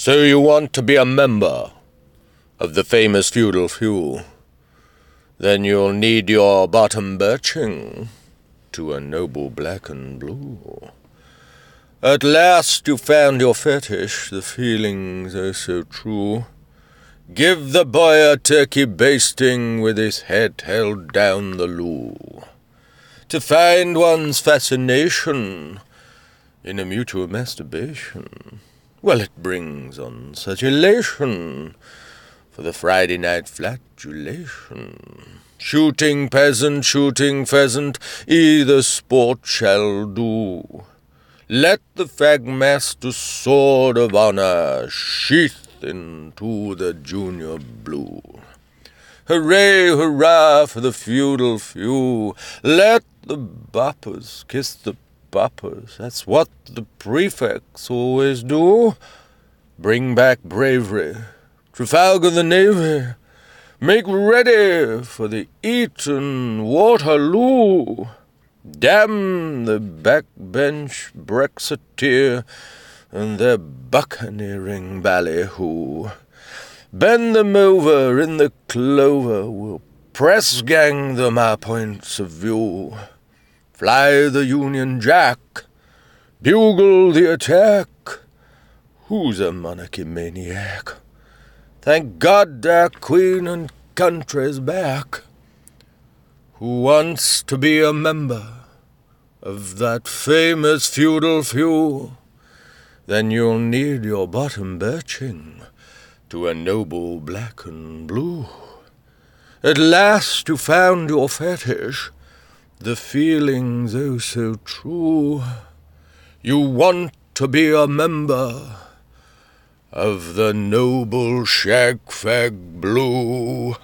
So you want to be a member of the famous feudal few? Then you'll need your bottom birching to a noble black and blue. At last you found your fetish, the feelings are so true. Give the boy a turkey basting with his head held down the loo. To find one's fascination in a mutual masturbation, well, it brings on such elation for the Friday night flatulation. Shooting peasant, shooting pheasant, either sport shall do. Let the fagmaster's sword of honor sheath into the junior blue. Hooray, hurrah for the feudal few! Let the boppers kiss the boppers. That's what the prefects always do. Bring back bravery Trafalgar the Navy. Make ready for the Eton Waterloo. Damn the backbench Brexiteer and their buccaneering ballyhoo. Bend them over in the clover, we'll press gang them our points of view. Fly the Union Jack, bugle the attack. Who's a monarchy maniac? Thank God our queen and country's back. Who wants to be a member of that famous feudal few? Then you'll need your bottom birching to a noble black and blue. At last you found your fetish, the feelings oh so true. You want to be a member of the noble shag fag blue.